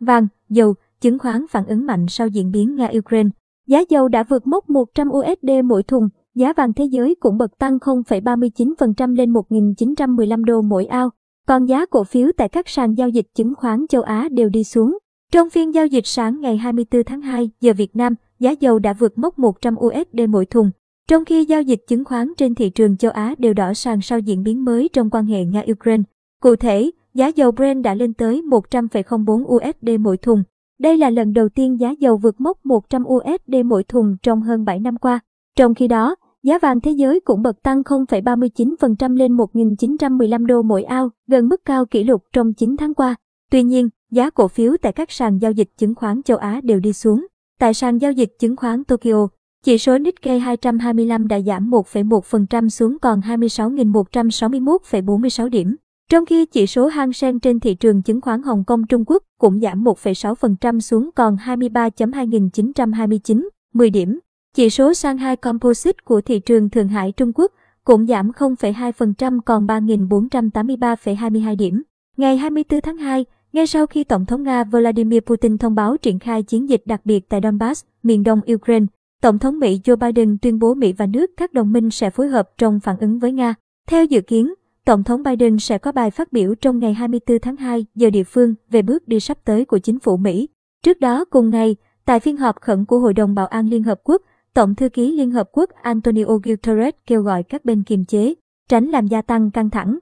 Vàng, dầu, chứng khoán phản ứng mạnh sau diễn biến Nga-Ukraine. Giá dầu đã vượt mốc 100 USD mỗi thùng, giá vàng thế giới cũng bật tăng 0,39% lên 1.915 đô mỗi ao. Còn giá cổ phiếu tại các sàn giao dịch chứng khoán châu Á đều đi xuống. Trong phiên giao dịch sáng ngày 24 tháng 2 giờ Việt Nam, giá dầu đã vượt mốc 100 USD mỗi thùng. Trong khi giao dịch chứng khoán trên thị trường châu Á đều đỏ sàn sau diễn biến mới trong quan hệ Nga-Ukraine. Cụ thể, giá dầu Brent đã lên tới 100,04 USD mỗi thùng. Đây là lần đầu tiên giá dầu vượt mốc 100 USD mỗi thùng trong hơn 7 năm qua. Trong khi đó, giá vàng thế giới cũng bật tăng 0,39% lên 1.915 đô mỗi ao, gần mức cao kỷ lục trong 9 tháng qua. Tuy nhiên, giá cổ phiếu tại các sàn giao dịch chứng khoán châu Á đều đi xuống. Tại sàn giao dịch chứng khoán Tokyo, chỉ số Nikkei 225 đã giảm 1,1% xuống còn 26.161,46 điểm. Trong khi chỉ số Hang Seng trên thị trường chứng khoán Hồng Kông Trung Quốc cũng giảm 1,6% xuống còn 23.2929, 10 điểm. Chỉ số Shanghai Composite của thị trường Thượng Hải Trung Quốc cũng giảm 0,2% còn 3.483,22 điểm. Ngày 24 tháng 2, ngay sau khi Tổng thống Nga Vladimir Putin thông báo triển khai chiến dịch đặc biệt tại Donbass, miền đông Ukraine, Tổng thống Mỹ Joe Biden tuyên bố Mỹ và nước các đồng minh sẽ phối hợp trong phản ứng với Nga. Theo dự kiến, Tổng thống Biden sẽ có bài phát biểu trong ngày 24 tháng 2 giờ địa phương về bước đi sắp tới của chính phủ Mỹ. Trước đó cùng ngày, tại phiên họp khẩn của Hội đồng Bảo an Liên Hợp Quốc, Tổng thư ký Liên Hợp Quốc Antonio Guterres kêu gọi các bên kiềm chế, tránh làm gia tăng căng thẳng.